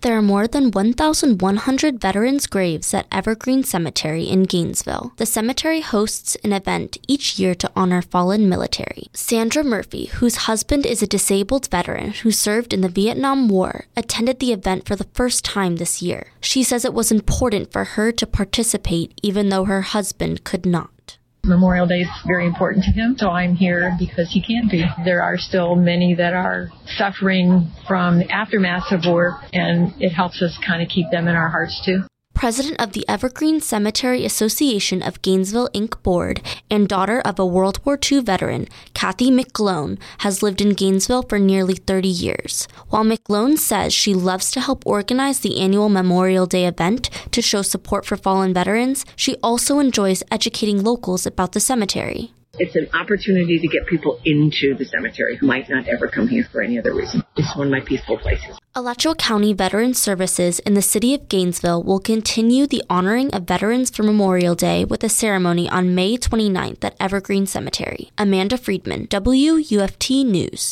There are more than 1,100 veterans' graves at Evergreen Cemetery in Gainesville. The cemetery hosts an event each year to honor fallen military. Sandra Murphy, whose husband is a disabled veteran who served in the Vietnam War, attended the event for the first time this year. She says it was important for her to participate even though her husband could not. Memorial Day is very important to him, so I'm here because he can't be. There are still many that are suffering from the aftermath of war, and it helps us kind of keep them in our hearts too president of the Evergreen Cemetery Association of Gainesville Inc. board and daughter of a World War II veteran, Kathy McGlone, has lived in Gainesville for nearly 30 years. While McGlone says she loves to help organize the annual Memorial Day event to show support for fallen veterans, she also enjoys educating locals about the cemetery. It's an opportunity to get people into the cemetery who might not ever come here for any other reason. It's one of my peaceful places. Alachua County Veteran Services in the city of Gainesville will continue the honoring of veterans for Memorial Day with a ceremony on May 29th at Evergreen Cemetery. Amanda Friedman, WUFT News.